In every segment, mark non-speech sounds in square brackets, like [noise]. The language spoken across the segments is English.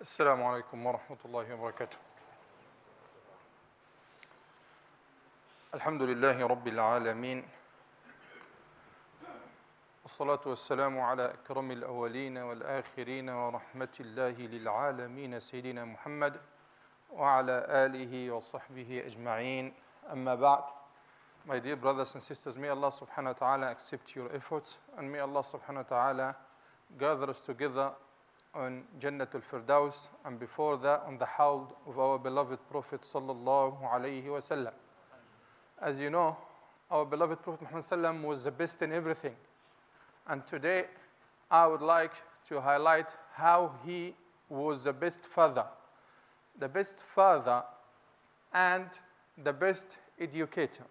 السلام عليكم ورحمة الله وبركاته. الحمد لله رب العالمين والصلاة والسلام على أكرم الأولين والآخرين ورحمة الله للعالمين سيدنا محمد وعلى آله وصحبه أجمعين أما بعد My dear brothers and sisters, may Allah subhanahu wa ta'ala accept your efforts and may Allah subhanahu wa ta'ala gather us together on Jannatul Firdaus and before that on the hawd of our beloved Prophet sallallahu alayhi wasallam. As you know, our beloved Prophet Muhammad was the best in everything. And today I would like to highlight how he was the best father, the best father and the best educator.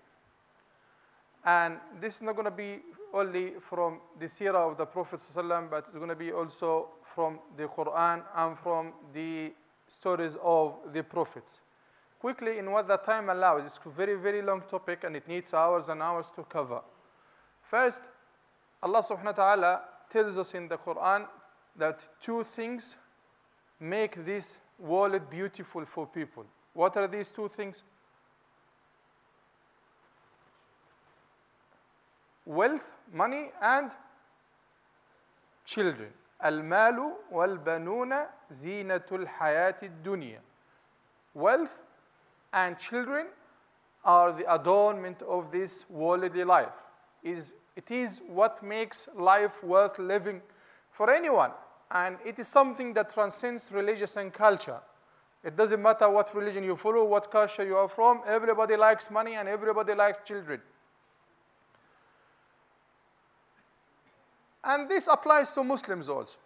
And this is not going to be only from the seerah of the Prophet ﷺ, but it's going to be also from the Quran and from the stories of the prophets. Quickly, in what the time allows, it's a very, very long topic and it needs hours and hours to cover. First, Allah subhanahu wa ta'ala tells us in the Quran that two things make this world beautiful for people. What are these two things? wealth, money, and children. المال والبنون زينة الحياة الدنيا. Wealth and children are the adornment of this worldly life. Is it is what makes life worth living for anyone, and it is something that transcends religious and culture. It doesn't matter what religion you follow, what culture you are from. Everybody likes money, and everybody likes children. And this applies to Muslims also.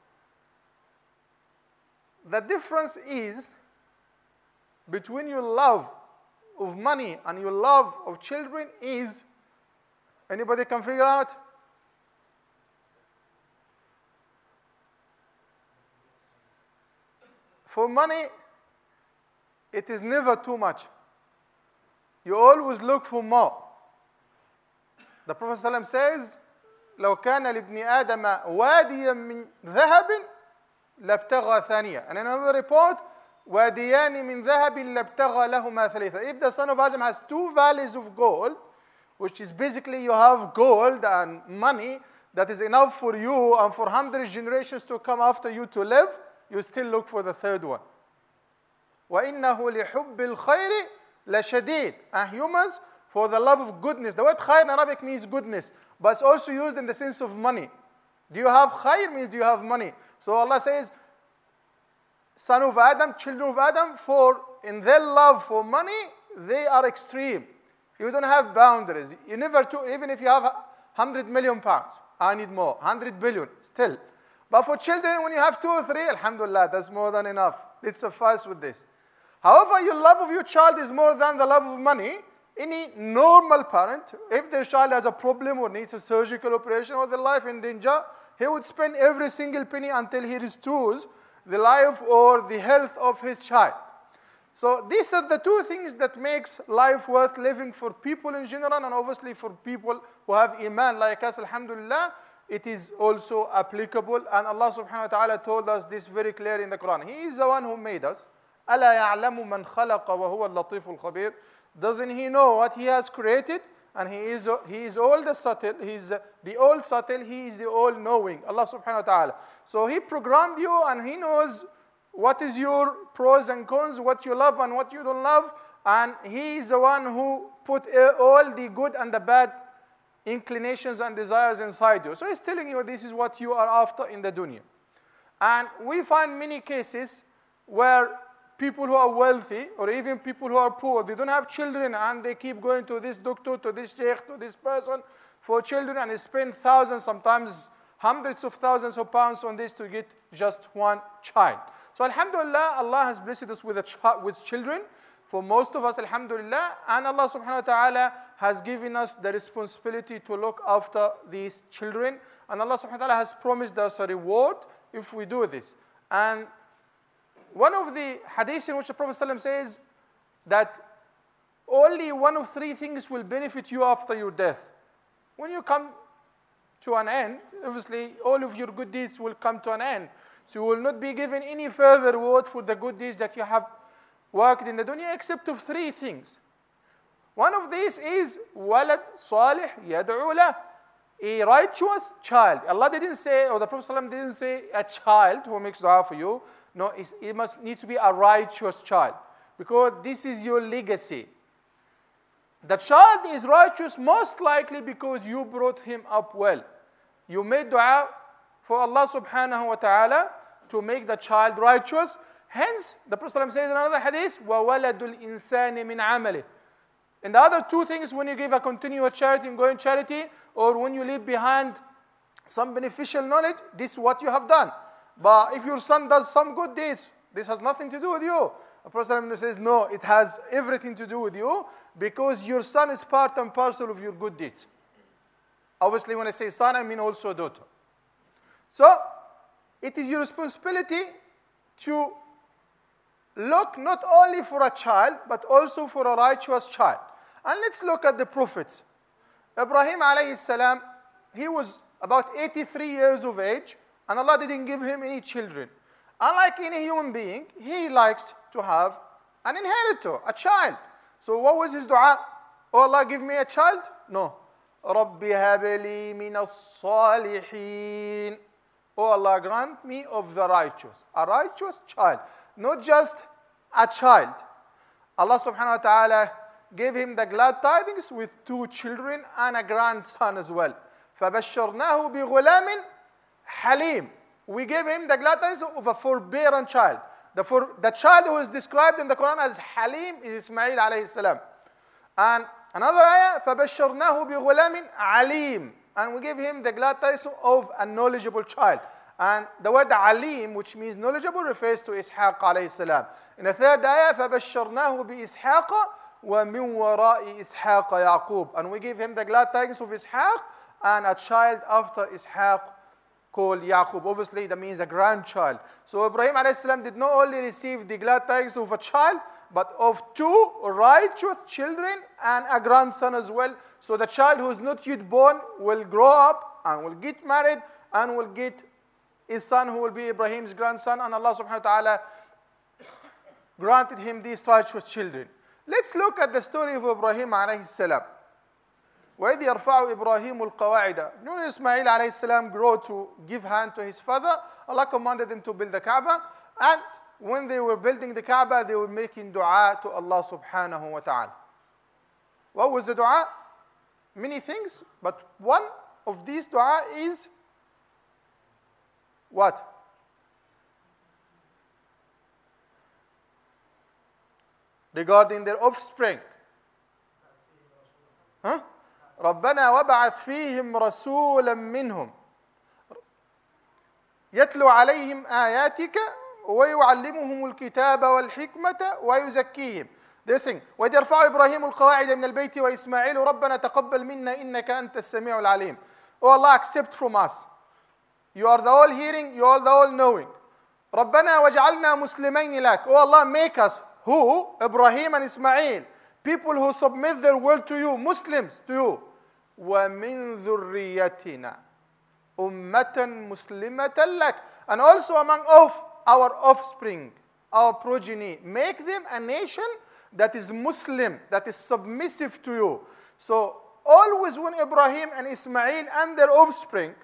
The difference is between your love of money and your love of children is anybody can figure out? For money, it is never too much. You always look for more. The Prophet ﷺ says, لو كان لابن آدم واديا من ذهب لابتغى ثانية. And another report, واديان من ذهب لابتغى لهما ثلاثة. If the son of Adam has two valleys of gold, which is basically you have gold and money that is enough for you and for hundred generations to come after you to live, you still look for the third one. وإنه لحب الخير لشديد. And humans for the love of goodness. The word khair in Arabic means goodness, but it's also used in the sense of money. Do you have khair means do you have money? So Allah says, son of Adam, children of Adam, for in their love for money, they are extreme. You don't have boundaries. You never, to, even if you have 100 million pounds, I need more, 100 billion, still. But for children, when you have two or three, alhamdulillah, that's more than enough. Let's suffice with this. However, your love of your child is more than the love of money. Any normal parent, if their child has a problem or needs a surgical operation or their life in danger, he would spend every single penny until he restores the life or the health of his child. So these are the two things that makes life worth living for people in general and obviously for people who have iman like us, alhamdulillah, it is also applicable. And Allah subhanahu wa ta'ala told us this very clear in the Quran. He is the one who made us. ألا يعلم من خلق وهو اللطيف الخبير doesn't he know what he has created? And he is, he is all the subtle, he is the all subtle, he is the all knowing, Allah subhanahu wa ta'ala. So he programmed you and he knows what is your pros and cons, what you love and what you don't love. And he is the one who put eh, all the good and the bad inclinations and desires inside you. So he's telling you this is what you are after in the dunya. And we find many cases where people who are wealthy or even people who are poor, they don't have children and they keep going to this doctor, to this sheikh, to this person for children and spend thousands, sometimes hundreds of thousands of pounds on this to get just one child. So alhamdulillah, Allah has blessed us with, ch- with children. For most of us, alhamdulillah, and Allah subhanahu wa ta'ala has given us the responsibility to look after these children. And Allah subhanahu wa ta'ala has promised us a reward if we do this. And one of the hadiths in which the Prophet ﷺ says that only one of three things will benefit you after your death. When you come to an end, obviously all of your good deeds will come to an end. So you will not be given any further reward for the good deeds that you have worked in the dunya except of three things. One of these is walad salih yad'u lah, a righteous child. Allah didn't say, or the Prophet ﷺ didn't say a child who makes dua for you. No, it's, it must needs to be a righteous child because this is your legacy. The child is righteous most likely because you brought him up well. You made dua for Allah subhanahu wa ta'ala to make the child righteous. Hence, the Prophet ﷺ says in another hadith, وَوَلَدُ الْإِنسَانِ مِنْ عَمَلِهِ and the other two things, when you give a continuous charity and going charity, or when you leave behind some beneficial knowledge, this is what you have done. But if your son does some good deeds, this has nothing to do with you. The Prophet says, no, it has everything to do with you because your son is part and parcel of your good deeds. Obviously, when I say son, I mean also daughter. So, it is your responsibility to look not only for a child, but also for a righteous child. And let's look at the prophets. Ibrahim alayhi salam, he was about 83 years of age, and Allah didn't give him any children. Unlike any human being, he likes to have an inheritor, a child. So what was his dua? Oh Allah, give me a child? No. رَبِّ هَبْ لِي مِنَ الصَّالِحِينَ Oh Allah, grant me of the righteous. A righteous child. Not just a child. Allah subhanahu wa ta'ala gave him the glad tidings with two children and a grandson as well. فَبَشَّرْنَاهُ بِغُلَامٍ حَلِيمٍ We gave him the glad tidings of a forbearing child. The, for, the child who is described in the Quran as Halim is Ismail alayhi salam. And another ayah, فَبَشَّرْنَاهُ بِغُلَامٍ عَلِيمٍ And we gave him the glad tidings of a knowledgeable child. And the word alim, which means knowledgeable, refers to Ishaq alayhi salam. In the third ayah, فَبَشَّرْنَاهُ بِإِسْحَاقَ وَمِنْ وَرَاءِ إِسْحَاقَ يَعْقُوبَ And we give him the glad tidings of Ishaq and a child after Ishaq called Yaqub. Obviously, that means a grandchild. So Ibrahim salam did not only receive the glad tidings of a child, but of two righteous children and a grandson as well. So the child who is not yet born will grow up and will get married and will get his son who will be Ibrahim's grandson. And Allah subhanahu wa ta'ala granted him these righteous children. Let's look at the story of Ibrahim alayhi salam. وإذ يرفع إبراهيم القواعد When Ismail alayhi salam grew to give hand to his father, Allah commanded him to build the Kaaba. And when they were building the Kaaba, they were making dua to Allah subhanahu wa ta'ala. What was the dua? Many things, but one of these dua is what? regarding their offspring. Huh? ربنا وابعث فيهم رسولا منهم. يتلو عليهم آياتك ويعلمهم الكتاب والحكمة ويزكيهم. They sing وإذ يرفع إبراهيم القواعد من البيت وإسماعيل. ربنا تقبل منا إنك أنت السميع العليم. Oh Allah accept from us. You are the all hearing, you are the all knowing. ربنا وجعلنا مسلمين لك. Oh Allah make us who? Ibrahim and Ismail. People who submit their will to you, Muslims to you. وَمِن ذُرِّيَّتِنَا أُمَّةً مُسْلِمَةً لَكَ And also among of our offspring, our progeny. Make them a nation that is Muslim, that is submissive to you. So always when Ibrahim and Ismail and their offspring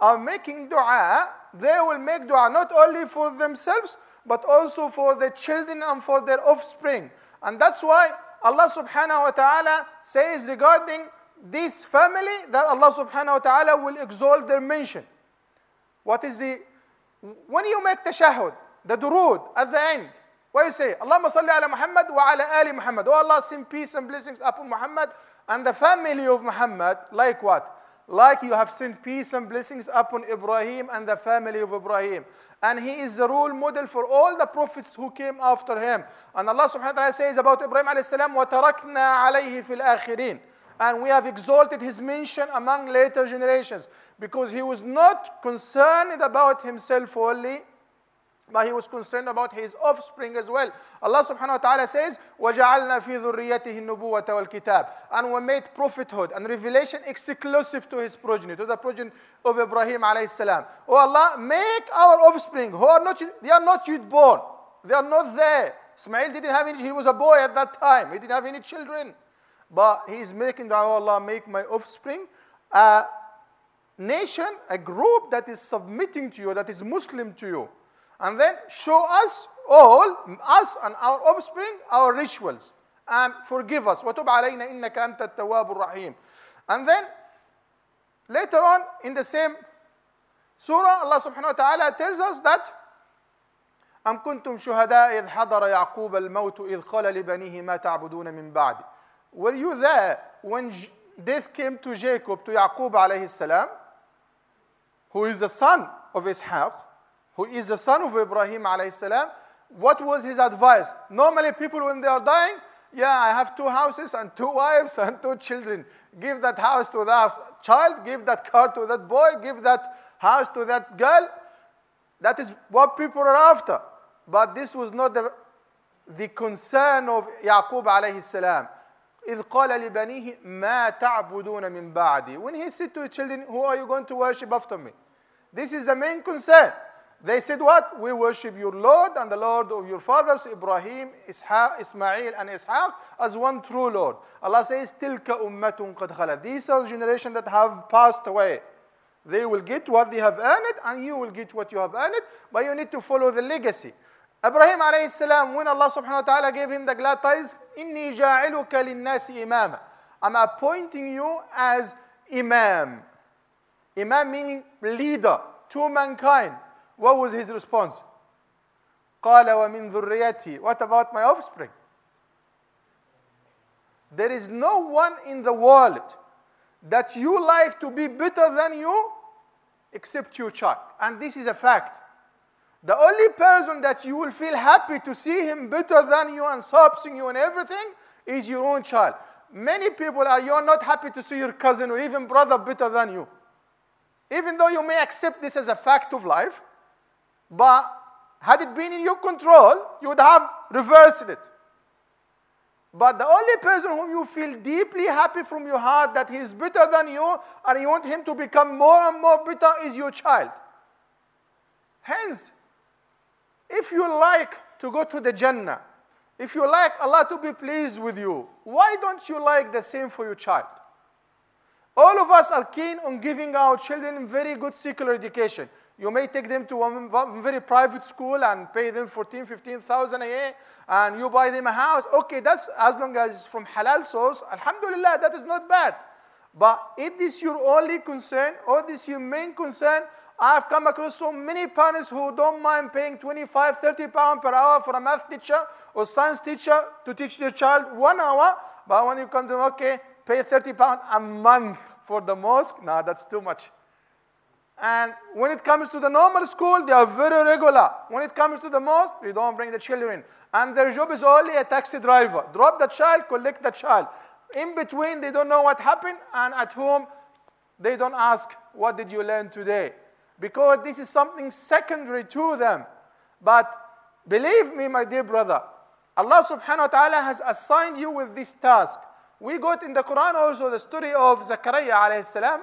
are making dua, they will make dua not only for themselves, but also for their children and for their offspring. And that's why Allah subhanahu wa ta'ala says regarding this family that Allah subhanahu wa ta'ala will exalt their mention. What is the, when you make tashahud, the durud at the end, what you say? Allahumma salli ala Muhammad wa ala ali Muhammad. Oh Allah, send peace and blessings upon Muhammad and the family of Muhammad. Like what? Like you have sent peace and blessings upon Ibrahim and the family of Ibrahim. And he is the role model for all the prophets who came after him. And Allah subhanahu wa ta'ala says about Ibrahim alayhi salam, وَتَرَكْنَا عَلَيْهِ فِي الْآخِرِينَ And we have exalted his mention among later generations because he was not concerned about himself only, but he was concerned about his offspring as well. Allah subhanahu wa ta'ala says, وَجَعَلْنَا فِي ذُرِّيَّتِهِ النُّبُوَّةَ وَالْكِتَابِ And we made prophethood and revelation exclusive to his progeny, to the progeny of Ibrahim alayhi salam. Oh Allah, make our offspring who are not, they are not yet born. They are not there. Ismail didn't have any, he was a boy at that time. He didn't have any children. But he is making dua, oh Allah, make my offspring a nation, a group that is submitting to you, that is Muslim to you. And then show us all, us and our offspring, our rituals. And forgive us. وَتُبْ عَلَيْنَا إِنَّكَ أَنْتَ التَّوَّابُ الرَّحِيمُ And then, later on, in the same surah, Allah subhanahu wa ta'ala tells us that أم كنتم شهداء إذ حضر يعقوب الموت إذ قال لبنيه ما تعبدون من بعد were you there when death came to Jacob, to Yaqub alayhi salam, who is the son of Ishaq, who is the son of Ibrahim alayhi salam, what was his advice? Normally people when they are dying, yeah, I have two houses and two [laughs] wives and two children. Give that house to that child, give that car to that boy, give that house to that girl. That is what people are after. But this was not the, the concern of Yaqub alayhi salam. إذ قال لبنيه ما تعبدون من بعدي When he said to his children, who are you going to worship after me? This is the main concern. They said what? We worship your Lord and the Lord of your fathers, Ibrahim, Ishaq, Ismail, and Ishaq, as one true Lord. Allah says, تِلْكَ أُمَّةٌ قَدْ خَلَتْ These are generations that have passed away. They will get what they have earned, and you will get what you have earned, but you need to follow the legacy. Ibrahim alayhi salam, when Allah subhanahu wa ta'ala gave him the glad tidings, إِنِّي جَاعِلُكَ لِلنَّاسِ إِمَامًا I'm appointing you as Imam. Imam meaning leader to mankind. What was his response? قال ومن ذريتي What about my offspring? There is no one in the world that you like to be better than you except your child. And this is a fact. The only person that you will feel happy to see him better than you and surpassing you and everything is your own child. Many people are you're not happy to see your cousin or even brother better than you. Even though you may accept this as a fact of life, but had it been in your control, you would have reversed it. But the only person whom you feel deeply happy from your heart that he is better than you and you want him to become more and more better is your child. Hence, if you like to go to the Jannah, if you like Allah to be pleased with you, why don't you like the same for your child? All of us are keen on giving our children very good secular education. You may take them to a very private school and pay them 14, 15,000 a year and you buy them a house. Okay, that's as long as it's from halal source. Alhamdulillah, that is not bad. But is this your only concern or this your main concern? I've come across so many parents who don't mind paying 25, 30 pounds per hour for a math teacher or science teacher to teach their child one hour. But when you come to, okay, pay 30 pounds a month for the mosque, no, that's too much. And when it comes to the normal school, they are very regular. When it comes to the mosque, they don't bring the children. And their job is only a taxi driver. Drop the child, collect the child. In between, they don't know what happened. And at home, they don't ask, what did you learn today? Because this is something secondary to them. But believe me, my dear brother, Allah subhanahu wa ta'ala has assigned you with this task. We got in the Quran also the story of Zakaria alayhi salam.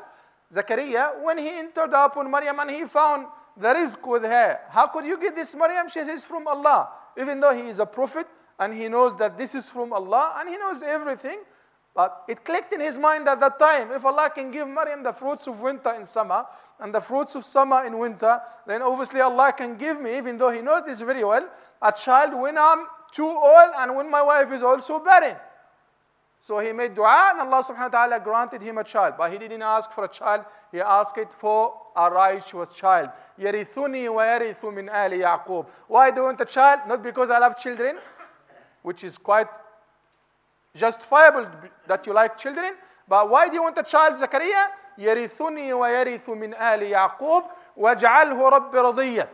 Zakaria, when he entered upon Maryam and he found the rizq with her. How could you get this Maryam? She says from Allah. Even though he is a prophet and he knows that this is from Allah and he knows everything. But it clicked in his mind at that time. If Allah can give Maryam the fruits of winter in summer and the fruits of summer in winter, then obviously Allah can give me, even though He knows this very well, a child when I'm too old and when my wife is also barren. So he made dua and Allah subhanahu wa ta'ala granted him a child. But he didn't ask for a child, he asked it for a righteous child. يَرِثُنِي وَيَرِثُ مِنْ آلِ يَعْقُوبَ Why do you want a child? Not because I love children, which is quite justifiable that you like children. But why do you want a child, Zakaria? يَرِثُنِي وَيَرِثُ مِنْ آلِ يَعْقُوبَ وَاجْعَلْهُ رَبِّ رَضِيًّا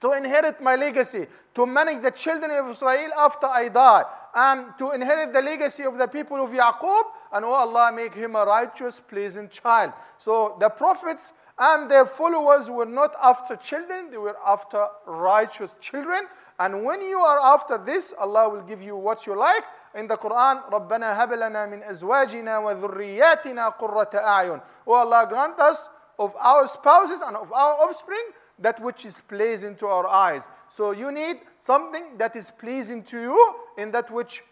To inherit my legacy, to manage the children of Israel after I die and to inherit the legacy of the people of Yaqub, and oh Allah, make him a righteous, pleasant child. So the prophets And their followers were not after children, they were after righteous children. And when you are after this, Allah will give you what you like. In the Quran, رَبَّنَا هَبْ لَنَا مِنْ أَزْوَاجِنَا وَذُرِّيَّاتِنَا قُرَّةَ أَعْيُنٍ Oh Allah, grant us of our spouses and of our offspring that which is pleasing to our eyes. So you need something that is pleasing to you in that which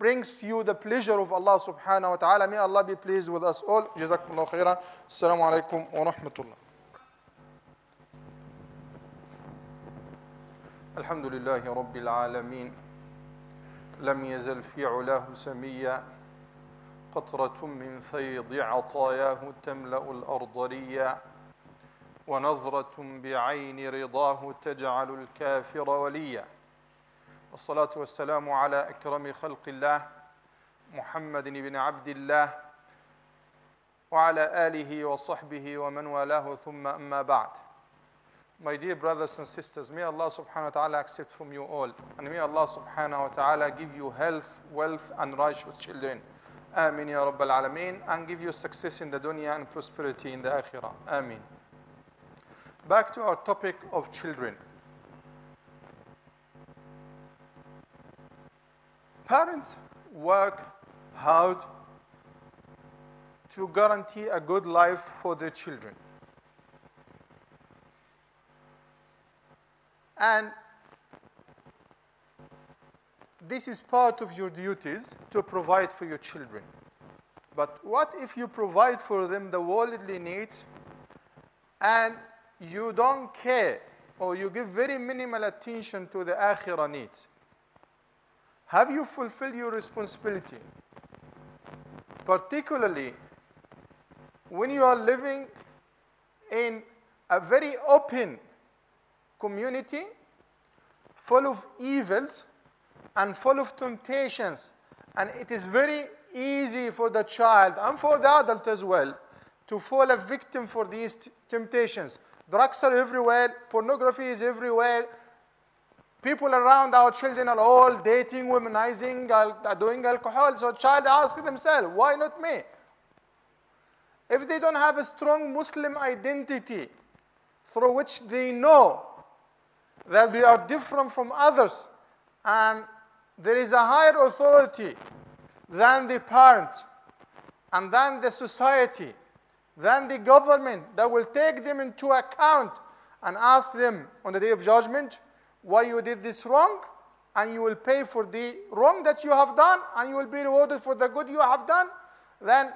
brings you the pleasure of Allah subhanahu wa ta'ala. May Allah be pleased with us all. Jazakumullah khairan. Assalamu alaikum wa rahmatullah. الحمد لله رب العالمين لم يزل في علاه سميا قطرة من فيض عطاياه تملأ الأرض ريا ونظرة بعين رضاه تجعل الكافر وليا والصلاة والسلام على أكرم خلق الله محمد بن عبد الله وعلى آله وصحبه ومن والاه ثم أما بعد My dear brothers and sisters, may Allah subhanahu wa ta'ala accept from you all. And may Allah subhanahu wa ta'ala give you health, wealth, and righteous children. Amin ya Rabbal Alameen. And give you success in the dunya and prosperity in the akhirah. Amin. Back to our topic of children. Parents work hard to guarantee a good life for their children. And this is part of your duties to provide for your children. But what if you provide for them the worldly needs and you don't care or you give very minimal attention to the akhirah needs? Have you fulfilled your responsibility? Particularly when you are living in a very open community full of evils and full of temptations. And it is very easy for the child and for the adult as well to fall a victim for these temptations. Drugs are everywhere, pornography is everywhere. People around our children are all dating, womanizing, al- uh, doing alcohol. So child asks themselves, why not me? If they don't have a strong Muslim identity through which they know that they are different from others and there is a higher authority than the parents and than the society, than the government that will take them into account and ask them on the day of judgment why you did this wrong and you will pay for the wrong that you have done and you will be rewarded for the good you have done, then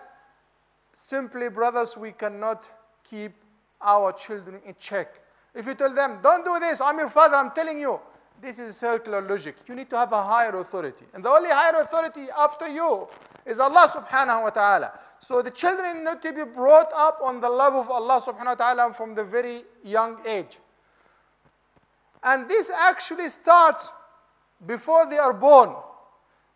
simply, brothers, we cannot keep our children in check. If you tell them, don't do this, I'm your father, I'm telling you, this is circular logic. You need to have a higher authority. And the only higher authority after you is Allah subhanahu wa ta'ala. So the children need to be brought up on the love of Allah subhanahu wa ta'ala from the very young age. And this actually starts before they are born.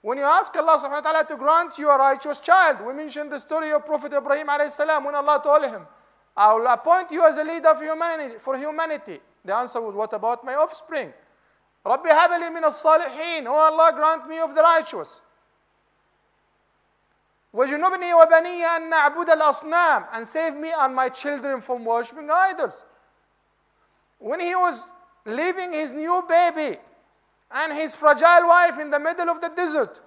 When you ask Allah subhanahu wa ta'ala to grant you a righteous child, we mentioned the story of Prophet Ibrahim alayhi salam when Allah told him, I will appoint you as a leader for humanity, for humanity. The answer was, What about my offspring? رَبِّ هَبَ لِي مِنَ الصَّالِحِينَ Oh Allah, grant me of the righteous. وَجُنُبْنِي وَبَنِيَّ أَن نَعْبُدَ الْأَصْنَامِ And save me and my children from worshipping idols. When he was leaving his new baby and his fragile wife in the middle of the desert,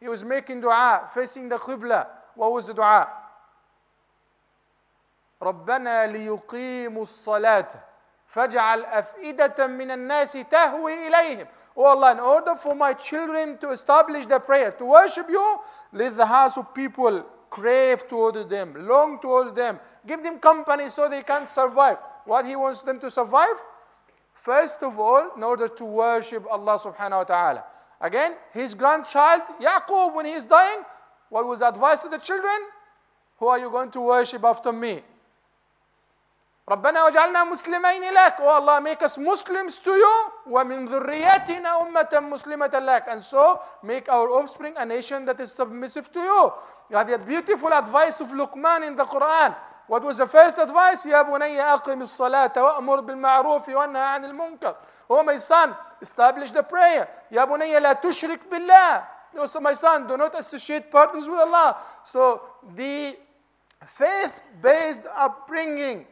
he was making dua, facing the Qibla. What was the dua? ربنا ليقيموا الصلاة فاجعل أفئدة من الناس تهوي إليهم Oh Allah, in order for my children to establish the prayer, to worship you, let the hearts of people crave towards them, long towards them, give them company so they can survive. What He wants them to survive? First of all, in order to worship Allah subhanahu wa ta'ala. Again, his grandchild, Yaqub, when he is dying, what was advice to the children? Who are you going to worship after me? ربنا وجعلنا مسلمين لك Oh Allah make us Muslims to you ومن ذريتنا أمة مسلمة لك and so make our offspring a nation that is submissive to you you have that beautiful advice of Luqman in the Quran what was the first advice يا بني أقم الصلاة وأمر بالمعروف وانهى عن المنكر Oh my son establish the prayer يا بني لا تشرك بالله No, so my son, do not associate partners with Allah. So the faith-based upbringing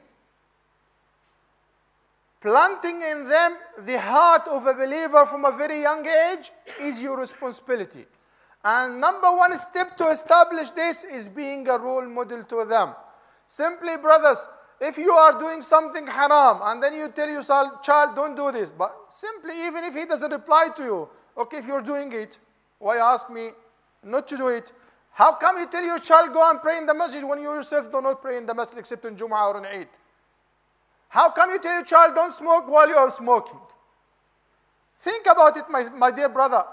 planting in them the heart of a believer from a very young age is your responsibility. And number one step to establish this is being a role model to them. Simply, brothers, if you are doing something haram and then you tell your child, don't do this, but simply, even if he doesn't reply to you, okay, if you're doing it, why ask me not to do it? How come you tell your child go and pray in the masjid when you yourself do not pray in the masjid except in Jum'ah or in Eid? How come you tell your child don't smoke while you are smoking? Think about it, my, my dear brother.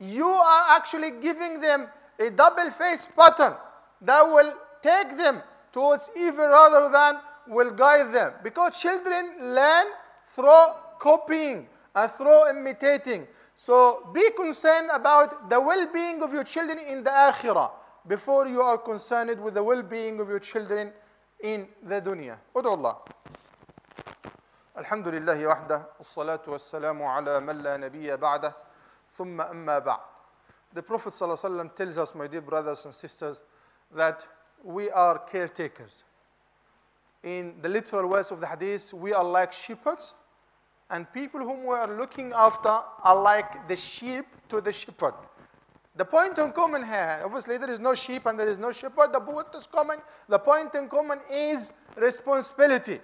You are actually giving them a double face pattern that will take them towards evil rather than will guide them. Because children learn through copying and through imitating. So be concerned about the well-being of your children in the akhirah before you are concerned with the well-being of your children in the dunya. ادعو الله. الحمد لله وحده والصلاة والسلام على من لا نبي بعده ثم أما بعد. The Prophet ﷺ tells us, my dear brothers and sisters, that we are caretakers. In the literal words of the hadith, we are like shepherds and people whom we are looking after are like the sheep to the shepherd. The point in common here, obviously there is no sheep and there is no shepherd. The point is common. The point in common is responsibility.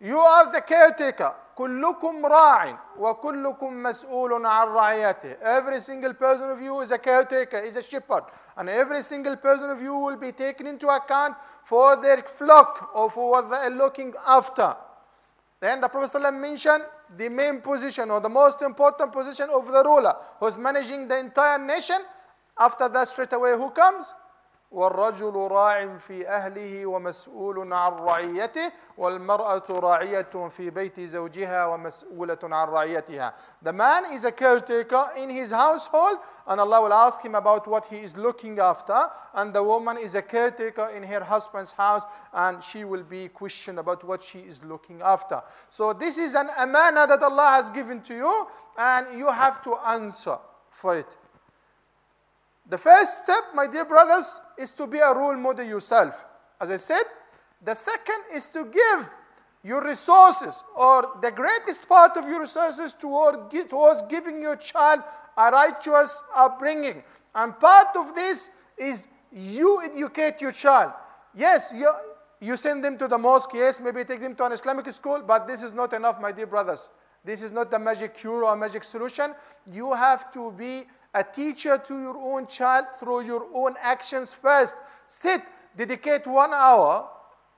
You are the caretaker. كلكم راع وكلكم مسؤول عن رعيته. Every single person of you is a caretaker, is a shepherd. And every single person of you will be taken into account for their flock or for what they are looking after. Then the Prophet ﷺ mentioned the main position or the most important position of the ruler who's managing the entire nation. After that, straight away, who comes? والرجل راع في أهله ومسؤول عن رعيته والمرأة راعية في بيت زوجها ومسؤولة عن رعيتها. The man is a caretaker in his household and Allah will ask him about what he is looking after and the woman is a caretaker in her husband's house and she will be questioned about what she is looking after. So this is an amana that Allah has given to you and you have to answer for it. The first step, my dear brothers, is to be a role model yourself. As I said, the second is to give your resources or the greatest part of your resources toward, towards giving your child a righteous upbringing. And part of this is you educate your child. Yes, you, you send them to the mosque, yes, maybe take them to an Islamic school, but this is not enough, my dear brothers. This is not the magic cure or magic solution. You have to be a teacher to your own child through your own actions first. Sit, dedicate one hour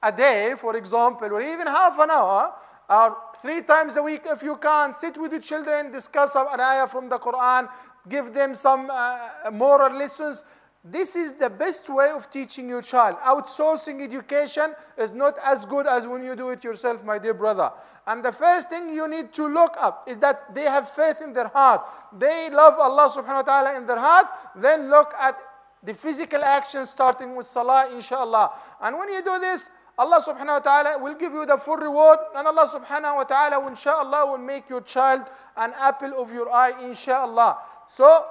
a day, for example, or even half an hour, or three times a week if you can. Sit with your children, discuss an ayah from the Quran, give them some uh, moral lessons. This is the best way of teaching your child. Outsourcing education is not as good as when you do it yourself, my dear brother. And the first thing you need to look up is that they have faith in their heart. They love Allah subhanahu wa ta'ala in their heart. Then look at the physical action starting with salah, inshallah. And when you do this, Allah subhanahu wa ta'ala will give you the full reward. And Allah subhanahu wa ta'ala, inshallah, will make your child an apple of your eye, inshallah. So,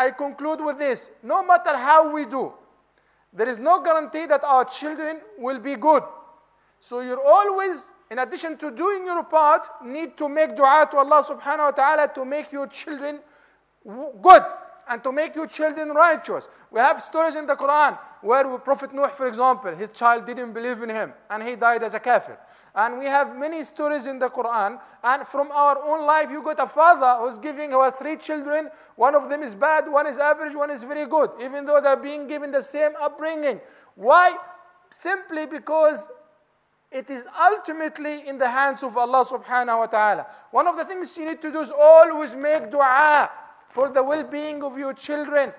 I conclude with this no matter how we do, there is no guarantee that our children will be good. So you're always, in addition to doing your part, need to make dua to Allah subhanahu wa ta'ala to make your children good and to make your children righteous. We have stories in the Quran where Prophet Nuh, for example, his child didn't believe in him and he died as a kafir. And we have many stories in the Quran. And from our own life, you got a father who's giving our three children. One of them is bad, one is average, one is very good, even though they're being given the same upbringing. Why? Simply because it is ultimately in the hands of Allah subhanahu wa ta'ala. One of the things you need to do is always make dua for the well being of your children.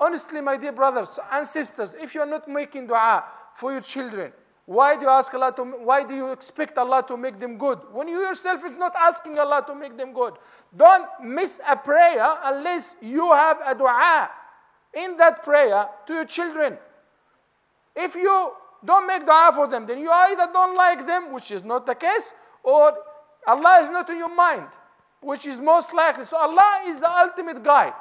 Honestly, my dear brothers and sisters, if you are not making dua for your children, why do you ask Allah to, why do you expect Allah to make them good? When you yourself is not asking Allah to make them good. Don't miss a prayer unless you have a dua in that prayer to your children. If you don't make dua for them, then you either don't like them, which is not the case, or Allah is not in your mind, which is most likely. So Allah is the ultimate guide.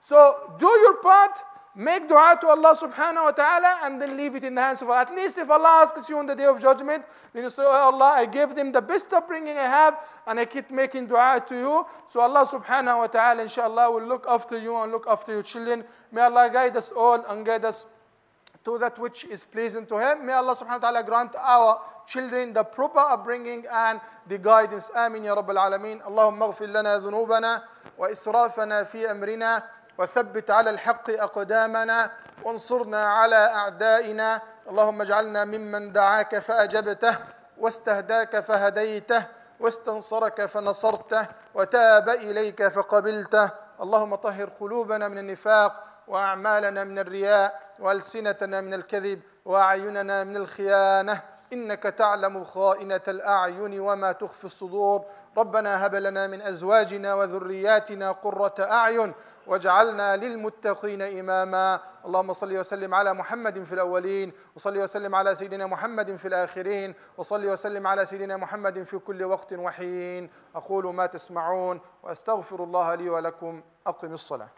So do your part make dua to Allah subhanahu wa ta'ala and then leave it in the hands of Allah. At least if Allah asks you on the day of judgment, then you say, Oh Allah, I gave them the best upbringing I have and I keep making dua to you. So Allah subhanahu wa ta'ala inshallah will look after you and look after your children. May Allah guide us all and guide us to that which is pleasing to Him. May Allah subhanahu wa ta'ala grant our children the proper upbringing and the guidance. Amin ya Rabbil Alameen. Allahumma اغفر لنا ذنوبنا وإسرافنا في أمرنا وثبت على الحق أقدامنا وانصرنا على أعدائنا اللهم اجعلنا ممن دعاك فأجبته واستهداك فهديته واستنصرك فنصرته وتاب إليك فقبلته اللهم طهر قلوبنا من النفاق وأعمالنا من الرياء وألسنتنا من الكذب وأعيننا من الخيانة. إنك تعلم خائنة الأعين وما تخفي الصدور. ربنا هب لنا من أزواجنا وذرياتنا قرة أعين واجعلنا للمتقين إماما. اللهم صل وسلم على محمد في الأولين وصل وسلم على سيدنا محمد في الآخرين وصل وسلم على سيدنا محمد في كل وقت وحين. أقول ما تسمعون وأستغفر الله لي ولكم. أقم الصلاة.